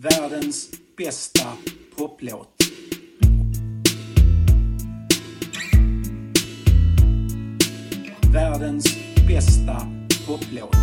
Världens bästa poplåt. Världens bästa poplåt.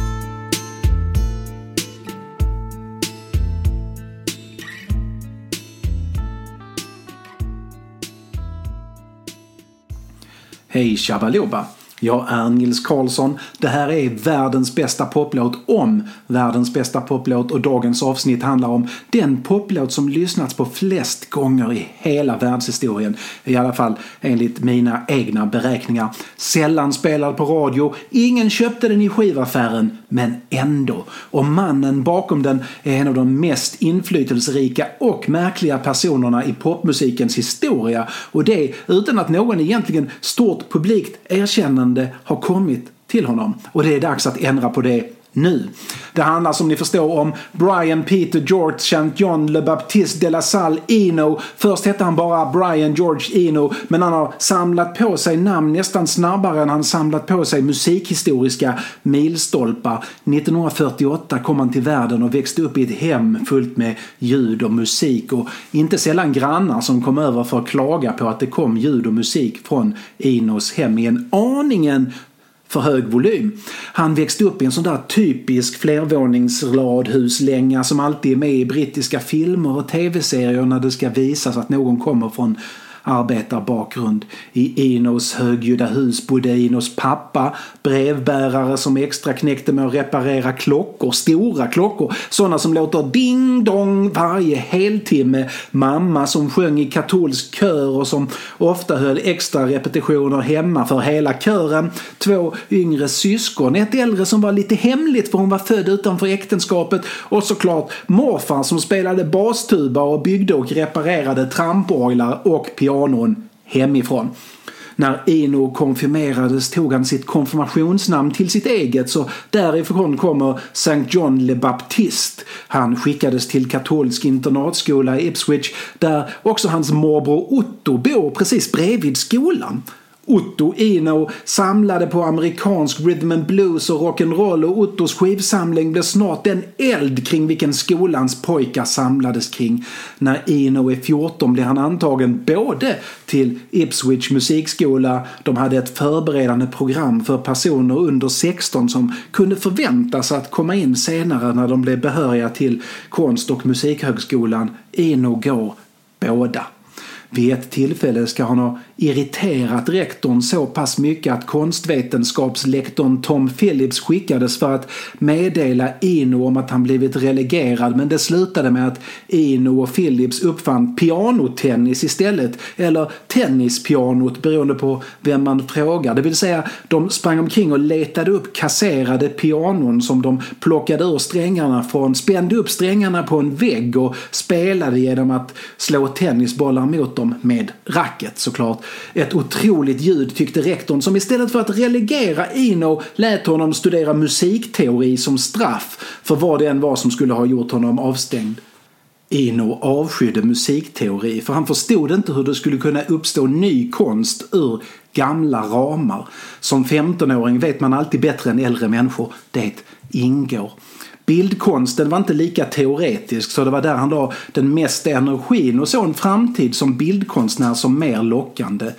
Hej Shabaloba! Jag är Nils Karlsson. Det här är världens bästa poplåt om världens bästa poplåt och dagens avsnitt handlar om den poplåt som lyssnats på flest gånger i hela världshistorien. I alla fall enligt mina egna beräkningar. Sällan spelad på radio, ingen köpte den i skivaffären, men ändå. Och mannen bakom den är en av de mest inflytelserika och märkliga personerna i popmusikens historia. Och det utan att någon egentligen stort publikt erkännande har kommit till honom. Och det är dags att ändra på det nu. Det handlar som ni förstår om Brian Peter George St. John Le Baptiste de la Salle Eno. Först hette han bara Brian George Eno men han har samlat på sig namn nästan snabbare än han samlat på sig musikhistoriska milstolpar. 1948 kom han till världen och växte upp i ett hem fullt med ljud och musik och inte sällan grannar som kom över för att klaga på att det kom ljud och musik från Enos hem i en aningen för hög volym. Han växte upp i en sån där typisk flervåningsradhuslänga som alltid är med i brittiska filmer och tv-serier när det ska visas att någon kommer från arbetarbakgrund. I Inos högljudda hus bodde Inos pappa, brevbärare som extra knäckte med att reparera klockor, stora klockor, sådana som låter ding dong varje heltimme, mamma som sjöng i katolsk kör och som ofta höll extra repetitioner hemma för hela kören, två yngre syskon, ett äldre som var lite hemligt för hon var född utanför äktenskapet. Och såklart morfar som spelade bastuba och byggde och reparerade tramporglar och piano kanon hemifrån. När Ino konfirmerades tog han sitt konfirmationsnamn till sitt eget så därifrån kommer St. John Le Baptiste. Han skickades till katolsk internatskola i Ipswich där också hans morbror Otto bor precis bredvid skolan. Otto Ino, samlade på amerikansk rhythm and blues och rock'n'roll och Ottos skivsamling blev snart den eld kring vilken skolans pojkar samlades kring. När Ino är 14 blir han antagen både till Ipswich musikskola, de hade ett förberedande program för personer under 16 som kunde förväntas att komma in senare när de blev behöriga till konst och musikhögskolan. Ino går båda. Vid ett tillfälle ska han ha irriterat rektorn så pass mycket att konstvetenskapslektorn Tom Phillips skickades för att meddela Ino om att han blivit relegerad men det slutade med att Ino och Phillips uppfann pianotennis istället eller tennispianot beroende på vem man frågar. Det vill säga de sprang omkring och letade upp kasserade pianon som de plockade ur strängarna från, spände upp strängarna på en vägg och spelade genom att slå tennisbollar mot dem med racket såklart. Ett otroligt ljud tyckte rektorn som istället för att relegera Ino lät honom studera musikteori som straff för vad det än var som skulle ha gjort honom avstängd. Ino avskydde musikteori för han förstod inte hur det skulle kunna uppstå ny konst ur gamla ramar. Som 15-åring vet man alltid bättre än äldre människor. Det ingår. Bildkonsten var inte lika teoretisk så det var där han la den mesta energin och såg en framtid som bildkonstnär som mer lockande.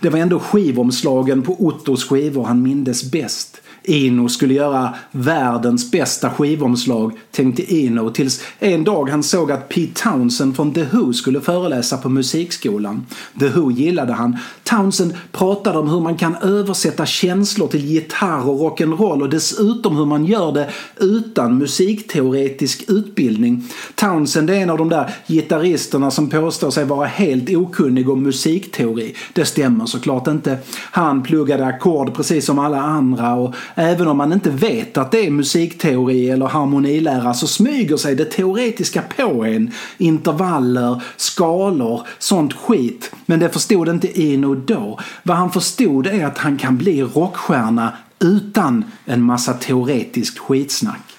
Det var ändå skivomslagen på Ottos skivor han mindes bäst. Ino skulle göra världens bästa skivomslag, tänkte Ino tills en dag han såg att Pete Townsend från The Who skulle föreläsa på musikskolan. The Who gillade han. Townsend pratade om hur man kan översätta känslor till gitarr och rock'n'roll och dessutom hur man gör det utan musikteoretisk utbildning. Townsend är en av de där gitarristerna som påstår sig vara helt okunnig om musikteori. Det stämmer såklart inte. Han pluggade ackord precis som alla andra och Även om man inte vet att det är musikteori eller harmonilära så smyger sig det teoretiska på en. Intervaller, skalor, sånt skit. Men det förstod inte Ino då. Vad han förstod är att han kan bli rockstjärna utan en massa teoretiskt skitsnack.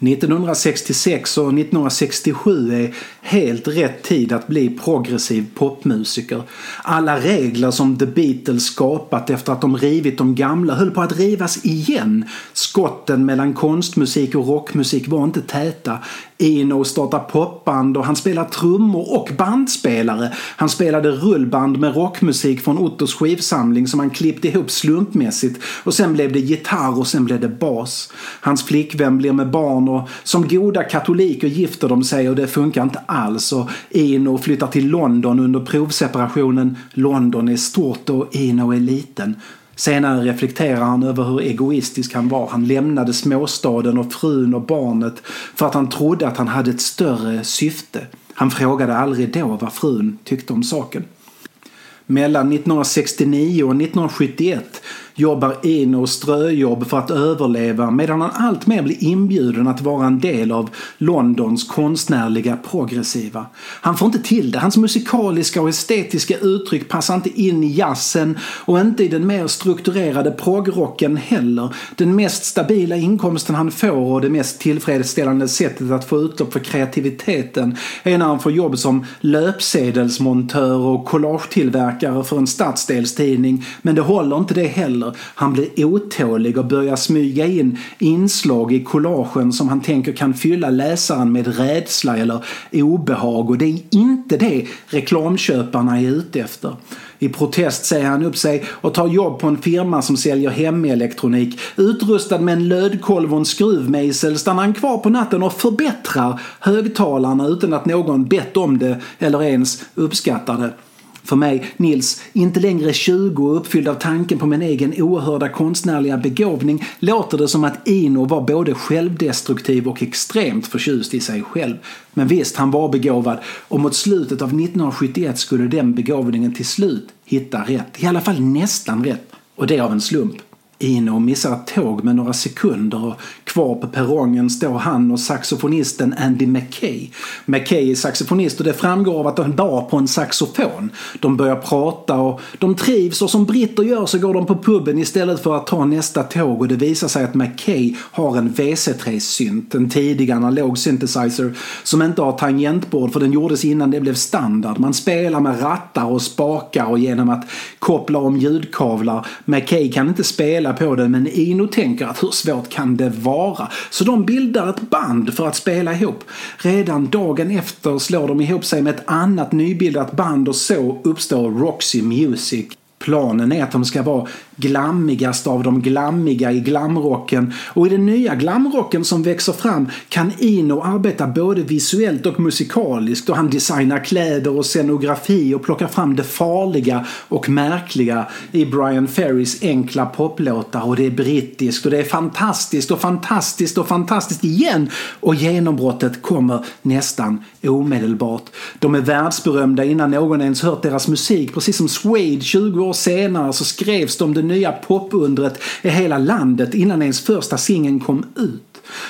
1966 och 1967 är helt rätt tid att bli progressiv popmusiker. Alla regler som The Beatles skapat efter att de rivit de gamla höll på att rivas igen. Skotten mellan konstmusik och rockmusik var inte täta. Eno startar popband och han spelar trummor och bandspelare. Han spelade rullband med rockmusik från Ottos skivsamling som han klippte ihop slumpmässigt och sen blev det gitarr och sen blev det bas. Hans flickvän blir med barn och som goda katoliker gifter de sig och det funkar inte alls och Eno flyttar till London under provseparationen. London är stort och Eno är liten. Senare reflekterar han över hur egoistisk han var. Han lämnade småstaden och frun och barnet för att han trodde att han hade ett större syfte. Han frågade aldrig då vad frun tyckte om saken. Mellan 1969 och 1971 jobbar in och ströjobb för att överleva medan han alltmer blir inbjuden att vara en del av Londons konstnärliga progressiva. Han får inte till det. Hans musikaliska och estetiska uttryck passar inte in i jazzen och inte i den mer strukturerade progrocken heller. Den mest stabila inkomsten han får och det mest tillfredsställande sättet att få utlopp för kreativiteten är när han får jobb som löpsedelsmontör och collagetillverkare för en stadsdelstidning. Men det håller inte det heller heller. Han blir otålig och börjar smyga in inslag i collagen som han tänker kan fylla läsaren med rädsla eller obehag och det är inte det reklamköparna är ute efter. I protest säger han upp sig och tar jobb på en firma som säljer hemelektronik. Utrustad med en lödkolv och en skruvmejsel stannar han kvar på natten och förbättrar högtalarna utan att någon bett om det eller ens uppskattar det. För mig, Nils, inte längre 20 och uppfylld av tanken på min egen oerhörda konstnärliga begåvning låter det som att Ino var både självdestruktiv och extremt förtjust i sig själv. Men visst, han var begåvad och mot slutet av 1971 skulle den begåvningen till slut hitta rätt. I alla fall nästan rätt. Och det av en slump in och missar ett tåg med några sekunder och kvar på perrongen står han och saxofonisten Andy McKay. McKay är saxofonist och det framgår av att han bar på en saxofon. De börjar prata och de trivs och som britter gör så går de på puben istället för att ta nästa tåg och det visar sig att McKay har en WC3-synt, en tidig analog synthesizer som inte har tangentbord för den gjordes innan det blev standard. Man spelar med rattar och spakar och genom att koppla om ljudkavlar. McKay kan inte spela spela på den men Ino tänker att hur svårt kan det vara? Så de bildar ett band för att spela ihop. Redan dagen efter slår de ihop sig med ett annat nybildat band och så uppstår Roxy Music. Planen är att de ska vara glammigast av de glammiga i glamrocken. Och i den nya glamrocken som växer fram kan Ino arbeta både visuellt och musikaliskt. Och han designar kläder och scenografi och plockar fram det farliga och märkliga i Brian Ferrys enkla poplåtar. Och det är brittiskt och det är fantastiskt och fantastiskt och fantastiskt igen. Och genombrottet kommer nästan omedelbart. De är världsberömda innan någon ens hört deras musik precis som Suede 20 år senare så skrevs de det nya popundret i hela landet innan ens första singeln kom ut.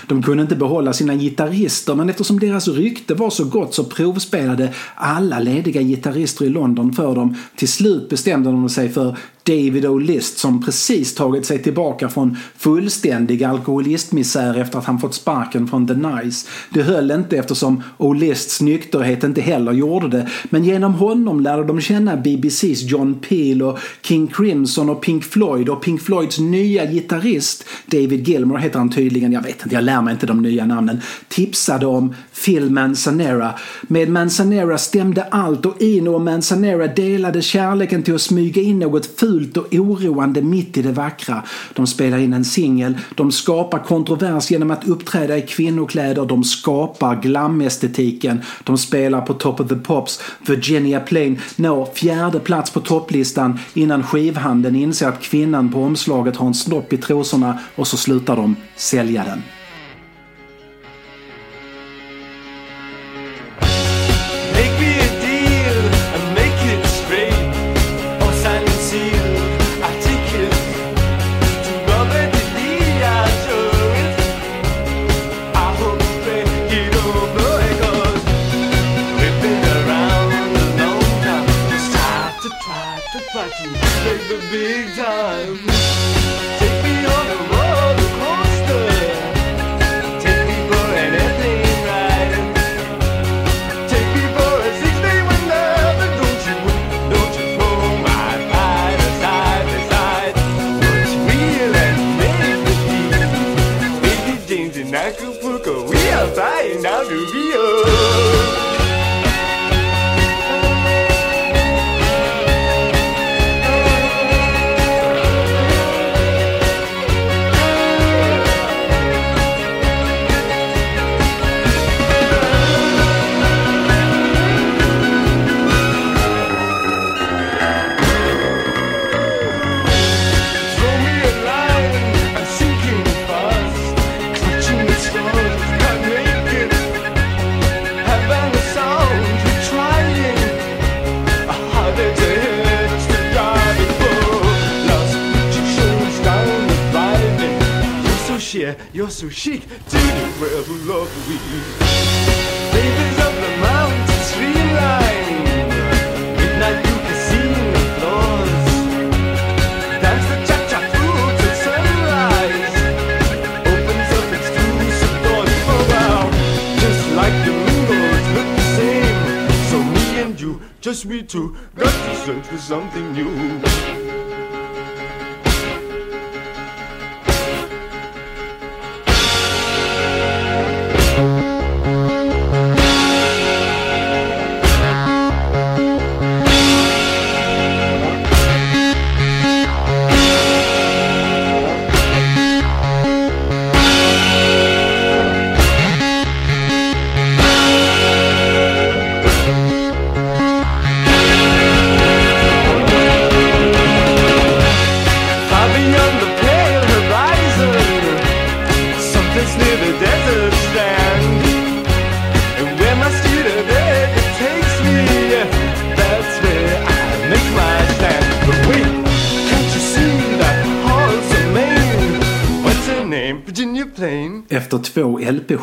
De kunde inte behålla sina gitarrister men eftersom deras rykte var så gott så provspelade alla lediga gitarrister i London för dem. Till slut bestämde de sig för David O'List som precis tagit sig tillbaka från fullständig alkoholistmisär efter att han fått sparken från The Nice. Det höll inte eftersom O'Lists nykterhet inte heller gjorde det. Men genom honom lärde de känna BBCs John Peel och King Crimson och Pink Floyd och Pink Floyds nya gitarrist. David Gilmore heter han tydligen, jag vet inte, jag lär mig inte de nya namnen, tipsade om Phil Manzanera. Med Manzanera stämde allt och Ino och Manzanera delade kärleken till att smyga in något fult fult och oroande mitt i det vackra. De spelar in en singel, de skapar kontrovers genom att uppträda i kvinnokläder, de skapar glamestetiken, de spelar på Top of the Pops, Virginia Plain når fjärde plats på topplistan innan skivhandeln inser att kvinnan på omslaget har en snopp i trosorna och så slutar de sälja den.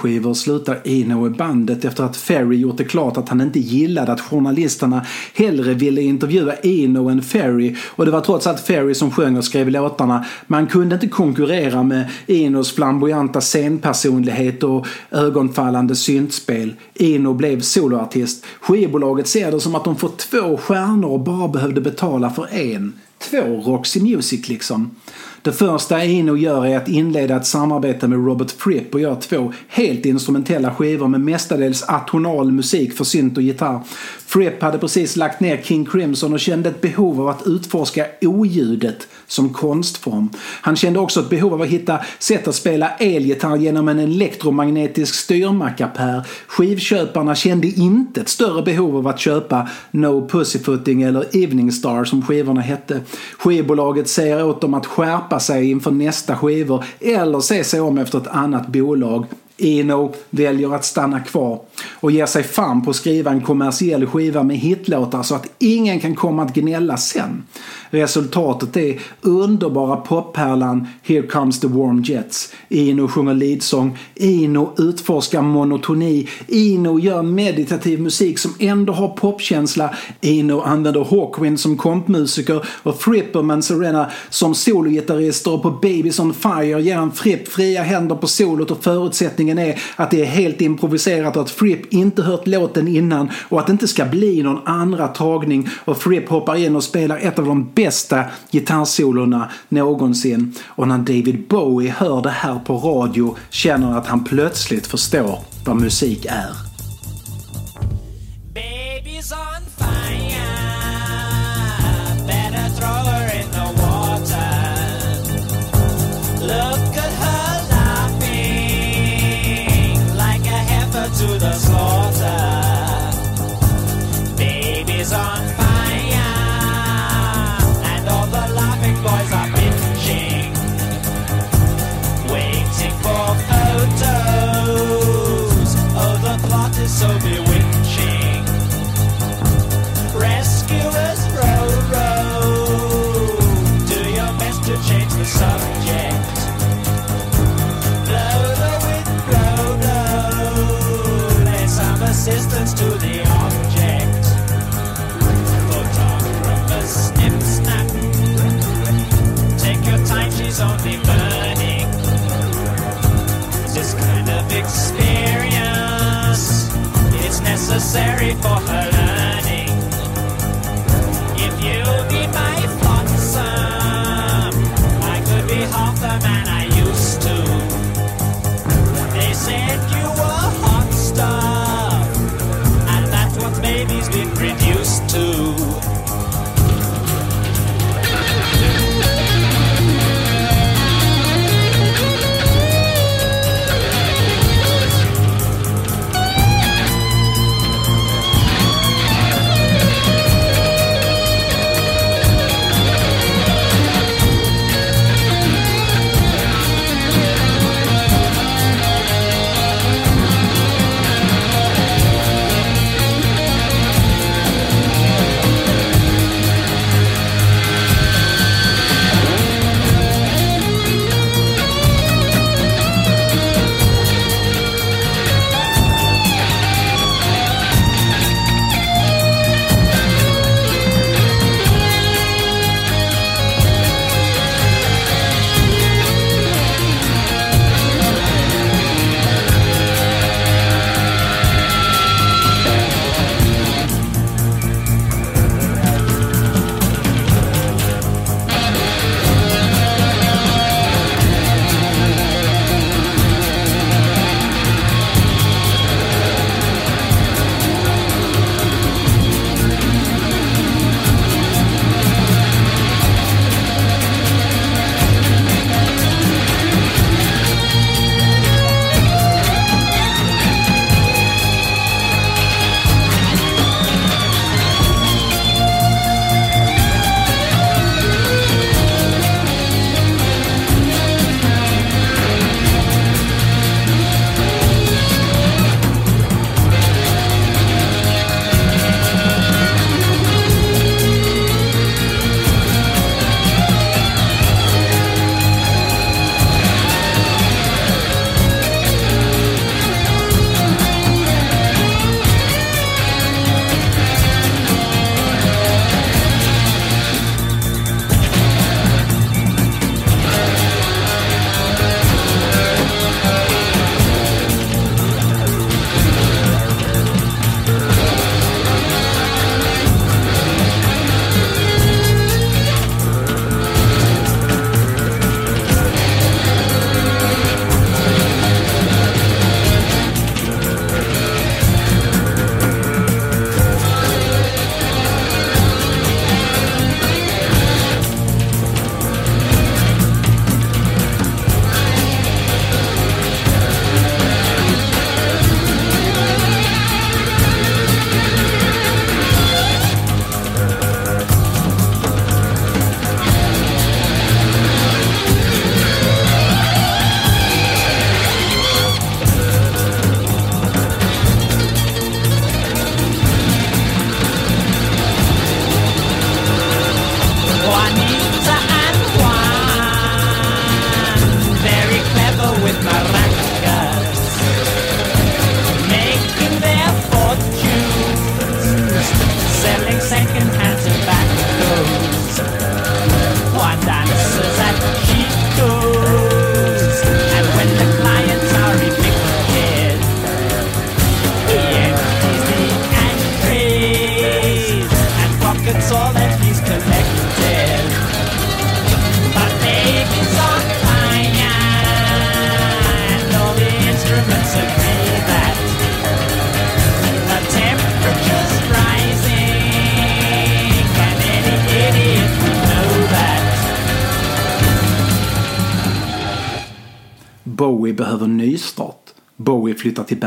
Skivor slutar Eno i bandet efter att Ferry gjort det klart att han inte gillade att journalisterna hellre ville intervjua Eno än Ferry och det var trots allt Ferry som sjöng och skrev låtarna. Man kunde inte konkurrera med Enos flamboyanta scenpersonlighet och ögonfallande syntspel. Eno blev soloartist. Skivbolaget ser det som att de fått två stjärnor och bara behövde betala för en. Två Roxy Music liksom. Det första Eno gör är att inleda ett samarbete med Robert Fripp och gör två helt instrumentella skivor med mestadels atonal musik för synt och gitarr. Fripp hade precis lagt ner King Crimson och kände ett behov av att utforska oljudet som konstform. Han kände också ett behov av att hitta sätt att spela elgitarr genom en elektromagnetisk styrmackapär. Skivköparna kände inte ett större behov av att köpa No Pussyfooting eller Evening Star som skivorna hette. Skivbolaget säger åt dem att skärpa sig inför nästa skivor eller se sig om efter ett annat bolag. Eno väljer att stanna kvar och ger sig fan på att skriva en kommersiell skiva med hitlåtar så att ingen kan komma att gnälla sen. Resultatet är underbara poppärlan Here comes the warm jets. Ino sjunger leadsång, Ino utforskar monotoni, Ino gör meditativ musik som ändå har popkänsla, Ino använder Hawkwind som kompmusiker och Fripperman Serena som sologitarrister och på Babies on Fire ger han Fripp fria händer på solot och förutsättningen är att det är helt improviserat och att Fripp inte hört låten innan och att det inte ska bli någon andra tagning och Fripp hoppar in och spelar ett av de bästa bästa gitarrsolorna någonsin. Och när David Bowie hör det här på radio känner att han plötsligt förstår vad musik är.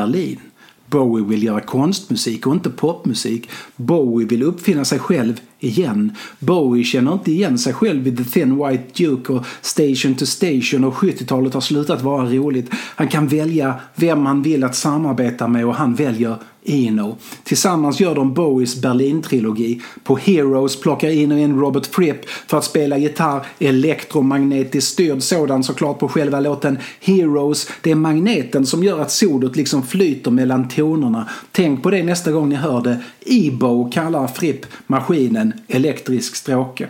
Berlin. Bowie vill göra konstmusik och inte popmusik. Bowie vill uppfinna sig själv igen. Bowie känner inte igen sig själv i The Thin White Duke och Station to Station och 70-talet har slutat vara roligt. Han kan välja vem han vill att samarbeta med och han väljer Eno. Tillsammans gör de Bowies Berlin-trilogi. På Heroes plockar Eno in Robert Fripp för att spela gitarr, elektromagnetiskt styrd sådan såklart på själva låten Heroes. Det är magneten som gör att solot liksom flyter mellan tonerna. Tänk på det nästa gång ni hör det. Ebo kallar Fripp maskinen elektrisk stråke.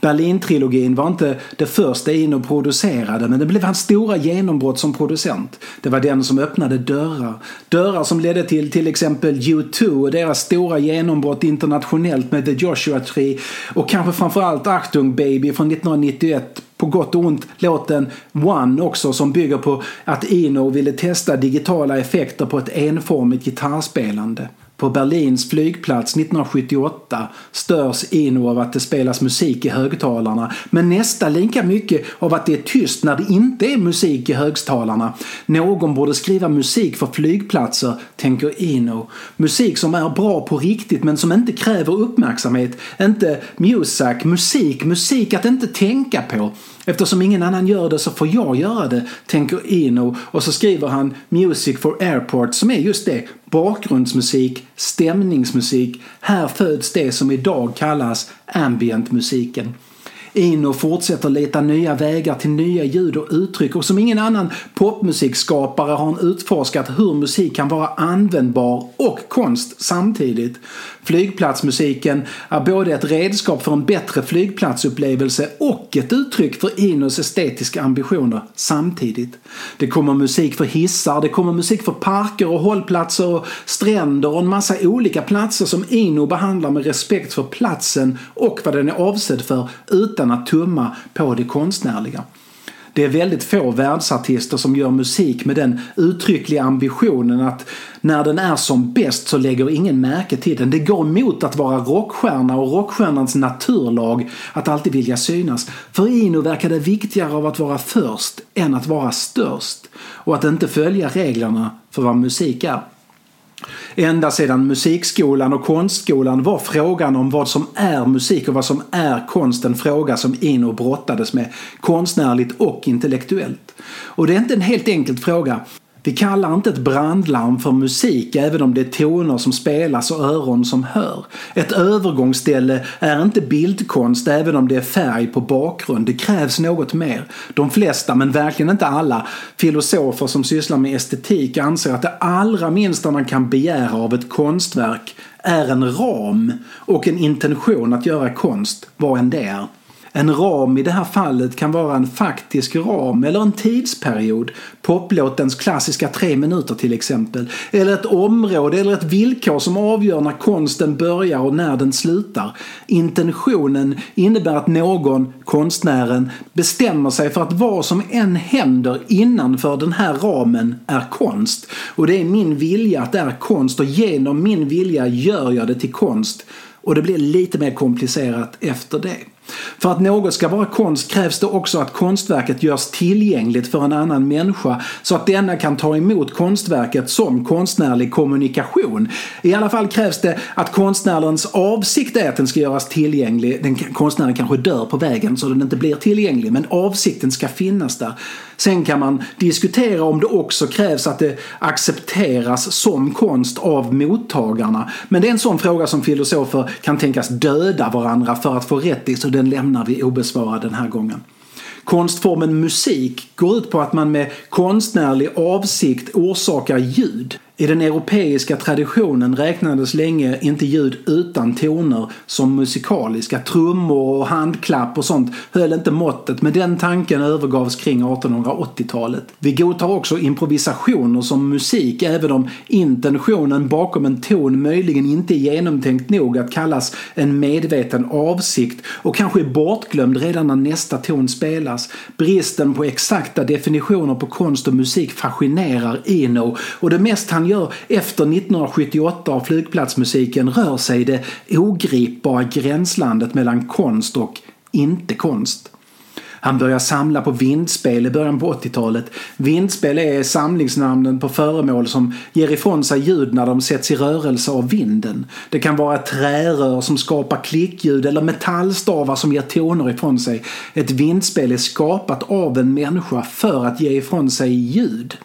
Berlin-trilogin var inte det första Eno producerade men det blev hans stora genombrott som producent. Det var den som öppnade dörrar. Dörrar som ledde till till exempel U2 och deras stora genombrott internationellt med The Joshua Tree och kanske framförallt Achtung Baby från 1991 på gott och ont låten One också som bygger på att Ino ville testa digitala effekter på ett enformigt gitarrspelande. På Berlins flygplats 1978 störs Eno av att det spelas musik i högtalarna men nästan lika mycket av att det är tyst när det inte är musik i högtalarna. Någon borde skriva musik för flygplatser, tänker Eno. Musik som är bra på riktigt men som inte kräver uppmärksamhet. Inte music, musik, musik att inte tänka på. Eftersom ingen annan gör det så får jag göra det, tänker Eno och så skriver han Music for Airport som är just det, bakgrundsmusik, stämningsmusik. Här föds det som idag kallas ambientmusiken. Ino fortsätter leta nya vägar till nya ljud och uttryck och som ingen annan popmusikskapare har han utforskat hur musik kan vara användbar och konst samtidigt. Flygplatsmusiken är både ett redskap för en bättre flygplatsupplevelse och ett uttryck för Inos estetiska ambitioner samtidigt. Det kommer musik för hissar, det kommer musik för parker och hållplatser och stränder och en massa olika platser som Ino behandlar med respekt för platsen och vad den är avsedd för utan att tumma på det konstnärliga. Det är väldigt få världsartister som gör musik med den uttryckliga ambitionen att när den är som bäst så lägger ingen märke till den. Det går emot att vara rockstjärna och rockstjärnans naturlag att alltid vilja synas. För Ino verkar det viktigare av att vara först än att vara störst och att inte följa reglerna för vad musik är. Ända sedan musikskolan och konstskolan var frågan om vad som är musik och vad som är konst en fråga som Ino brottades med konstnärligt och intellektuellt. Och det är inte en helt enkel fråga. Vi kallar inte ett brandlarm för musik även om det är toner som spelas och öron som hör. Ett övergångsställe är inte bildkonst även om det är färg på bakgrund. Det krävs något mer. De flesta, men verkligen inte alla, filosofer som sysslar med estetik anser att det allra minsta man kan begära av ett konstverk är en ram och en intention att göra konst, vad än det är. En ram i det här fallet kan vara en faktisk ram eller en tidsperiod. Poplåtens klassiska tre minuter till exempel. Eller ett område eller ett villkor som avgör när konsten börjar och när den slutar. Intentionen innebär att någon, konstnären, bestämmer sig för att vad som än händer innanför den här ramen är konst. Och det är min vilja att det är konst och genom min vilja gör jag det till konst. Och det blir lite mer komplicerat efter det. För att något ska vara konst krävs det också att konstverket görs tillgängligt för en annan människa så att denna kan ta emot konstverket som konstnärlig kommunikation. I alla fall krävs det att konstnärens avsikt är att den ska göras tillgänglig. Den, konstnären kanske dör på vägen så den inte blir tillgänglig men avsikten ska finnas där. Sen kan man diskutera om det också krävs att det accepteras som konst av mottagarna. Men det är en sån fråga som filosofer kan tänkas döda varandra för att få rätt i så den lämnar vi obesvarad den här gången. Konstformen musik går ut på att man med konstnärlig avsikt orsakar ljud. I den europeiska traditionen räknades länge inte ljud utan toner som musikaliska. Trummor och handklapp och sånt höll inte måttet men den tanken övergavs kring 1880-talet. Vi godtar också improvisationer som musik även om intentionen bakom en ton möjligen inte är genomtänkt nog att kallas en medveten avsikt och kanske är bortglömd redan när nästa ton spelas. Bristen på exakta definitioner på konst och musik fascinerar Eno och det mest han gör efter 1978 av flygplatsmusiken rör sig i det ogripbara gränslandet mellan konst och inte konst. Han börjar samla på vindspel i början på 80-talet. Vindspel är samlingsnamnen på föremål som ger ifrån sig ljud när de sätts i rörelse av vinden. Det kan vara trärör som skapar klickljud eller metallstavar som ger toner ifrån sig. Ett vindspel är skapat av en människa för att ge ifrån sig ljud.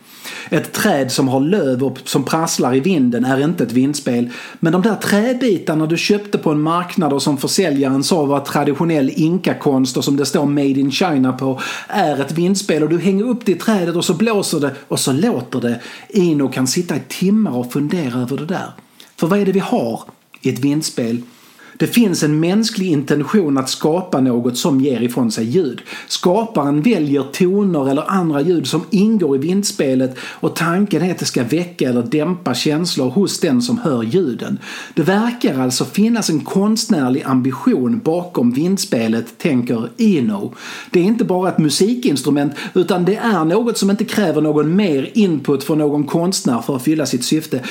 Ett träd som har löv och som prasslar i vinden är inte ett vindspel. Men de där träbitarna du köpte på en marknad och som försäljaren sa var traditionell inkakonst och som det står Made in China på är ett vindspel och du hänger upp det i trädet och så blåser det och så låter det. Ino kan sitta i timmar och fundera över det där. För vad är det vi har i ett vindspel? Det finns en mänsklig intention att skapa något som ger ifrån sig ljud. Skaparen väljer toner eller andra ljud som ingår i vindspelet och tanken är att det ska väcka eller dämpa känslor hos den som hör ljuden. Det verkar alltså finnas en konstnärlig ambition bakom vindspelet, tänker Eno. Det är inte bara ett musikinstrument utan det är något som inte kräver någon mer input från någon konstnär för att fylla sitt syfte.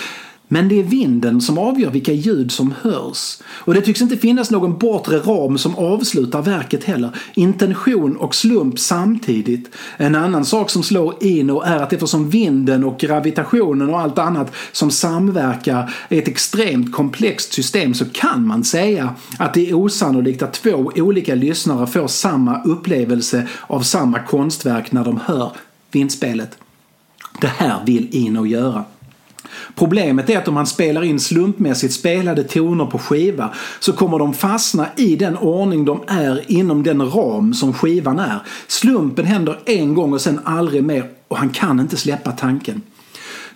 Men det är vinden som avgör vilka ljud som hörs. Och det tycks inte finnas någon bortre ram som avslutar verket heller. Intention och slump samtidigt. En annan sak som slår in och är att eftersom vinden och gravitationen och allt annat som samverkar är ett extremt komplext system så kan man säga att det är osannolikt att två olika lyssnare får samma upplevelse av samma konstverk när de hör vindspelet. Det här vill Ino göra. Problemet är att om man spelar in slumpmässigt spelade toner på skiva så kommer de fastna i den ordning de är inom den ram som skivan är. Slumpen händer en gång och sen aldrig mer och han kan inte släppa tanken.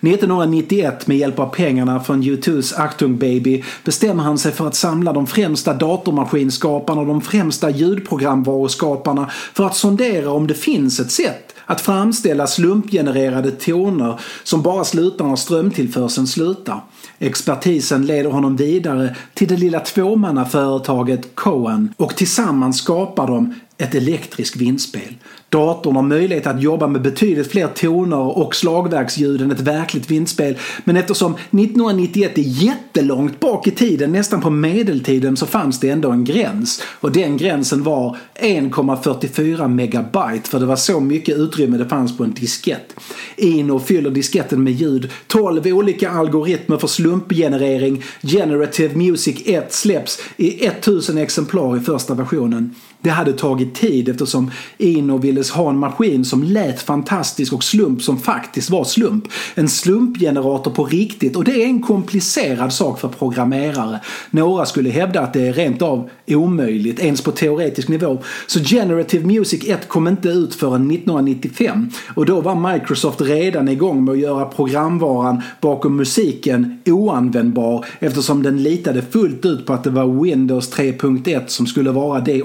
1991 med hjälp av pengarna från U2s Achtung Baby bestämmer han sig för att samla de främsta datormaskinskaparna och de främsta ljudprogramvaruskaparna för att sondera om det finns ett sätt att framställa slumpgenererade toner som bara slutar när strömtillförseln slutar. Expertisen leder honom vidare till det lilla tvåmannaföretaget Cohen och tillsammans skapar de ett elektriskt vindspel. Datorn har möjlighet att jobba med betydligt fler toner och slagverksljud än ett verkligt vindspel. Men eftersom 1991 är jättelångt bak i tiden, nästan på medeltiden, så fanns det ändå en gräns. Och den gränsen var 1,44 megabyte för det var så mycket utrymme det fanns på en diskett. Ino fyller disketten med ljud. 12 olika algoritmer för slumpgenerering. Generative Music 1 släpps i 1000 exemplar i första versionen. Det hade tagit tid eftersom Ino ville ha en maskin som lät fantastisk och slump som faktiskt var slump. En slumpgenerator på riktigt och det är en komplicerad sak för programmerare. Några skulle hävda att det är rent av omöjligt, ens på teoretisk nivå. Så Generative Music 1 kom inte ut förrän 1995 och då var Microsoft redan igång med att göra programvaran bakom musiken oanvändbar eftersom den litade fullt ut på att det var Windows 3.1 som skulle vara det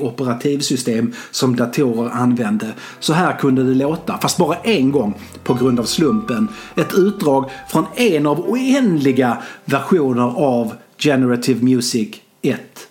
operativsystem som datorer använde. Så här kunde det låta, fast bara en gång på grund av slumpen. Ett utdrag från en av oändliga versioner av Generative Music 1.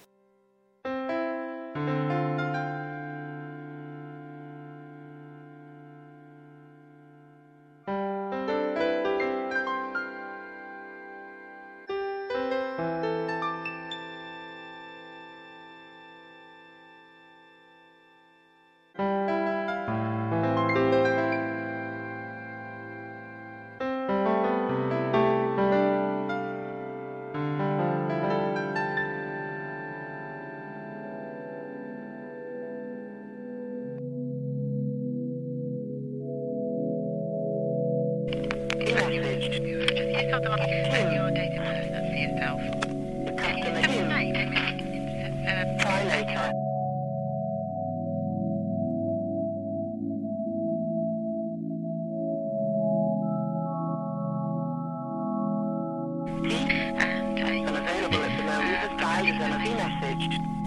damaged.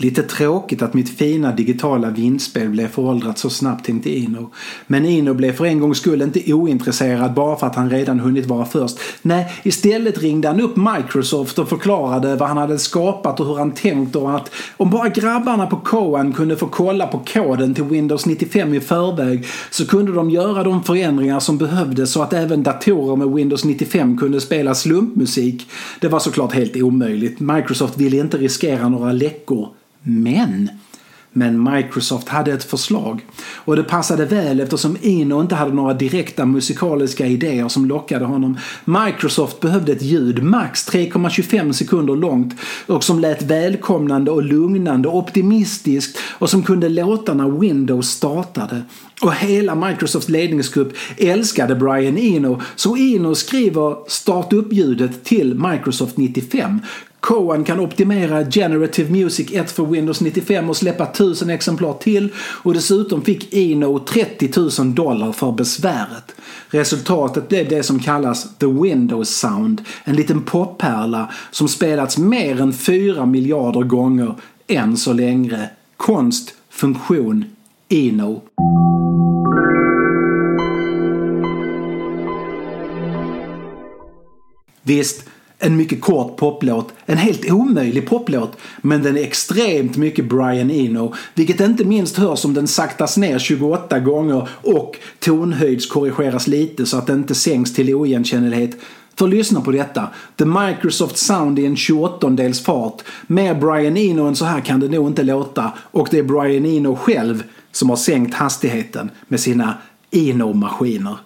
Lite tråkigt att mitt fina digitala vindspel blev föråldrat så snabbt tänkte Ino. Men Ino blev för en gångs skull inte ointresserad bara för att han redan hunnit vara först. Nej, istället ringde han upp Microsoft och förklarade vad han hade skapat och hur han tänkt och att om bara grabbarna på Coan kunde få kolla på koden till Windows 95 i förväg så kunde de göra de förändringar som behövdes så att även datorer med Windows 95 kunde spela slumpmusik. Det var såklart helt omöjligt. Microsoft ville inte riskera några läckor. Men men Microsoft hade ett förslag. Och det passade väl eftersom Eno inte hade några direkta musikaliska idéer som lockade honom. Microsoft behövde ett ljud, max 3,25 sekunder långt, och som lät välkomnande och lugnande, optimistiskt och som kunde låta när Windows startade. Och hela Microsofts ledningsgrupp älskade Brian Eno, så Eno skriver startup-ljudet till Microsoft 95. Cohen kan optimera Generative Music 1 för Windows 95 och släppa 1000 exemplar till och dessutom fick Eno 30 000 dollar för besväret. Resultatet blev det som kallas The Windows Sound, en liten poppärla som spelats mer än 4 miljarder gånger än så länge. Konst, funktion, Eno. Visst, en mycket kort poplåt. En helt omöjlig poplåt. Men den är extremt mycket Brian Eno. Vilket inte minst hörs om den saktas ner 28 gånger och tonhöjdskorrigeras lite så att den inte sänks till oigenkännlighet. För lyssna på detta. The Microsoft Sound i en 28-dels fart. Mer Brian Eno än så här kan det nog inte låta. Och det är Brian Eno själv som har sänkt hastigheten med sina Eno-maskiner.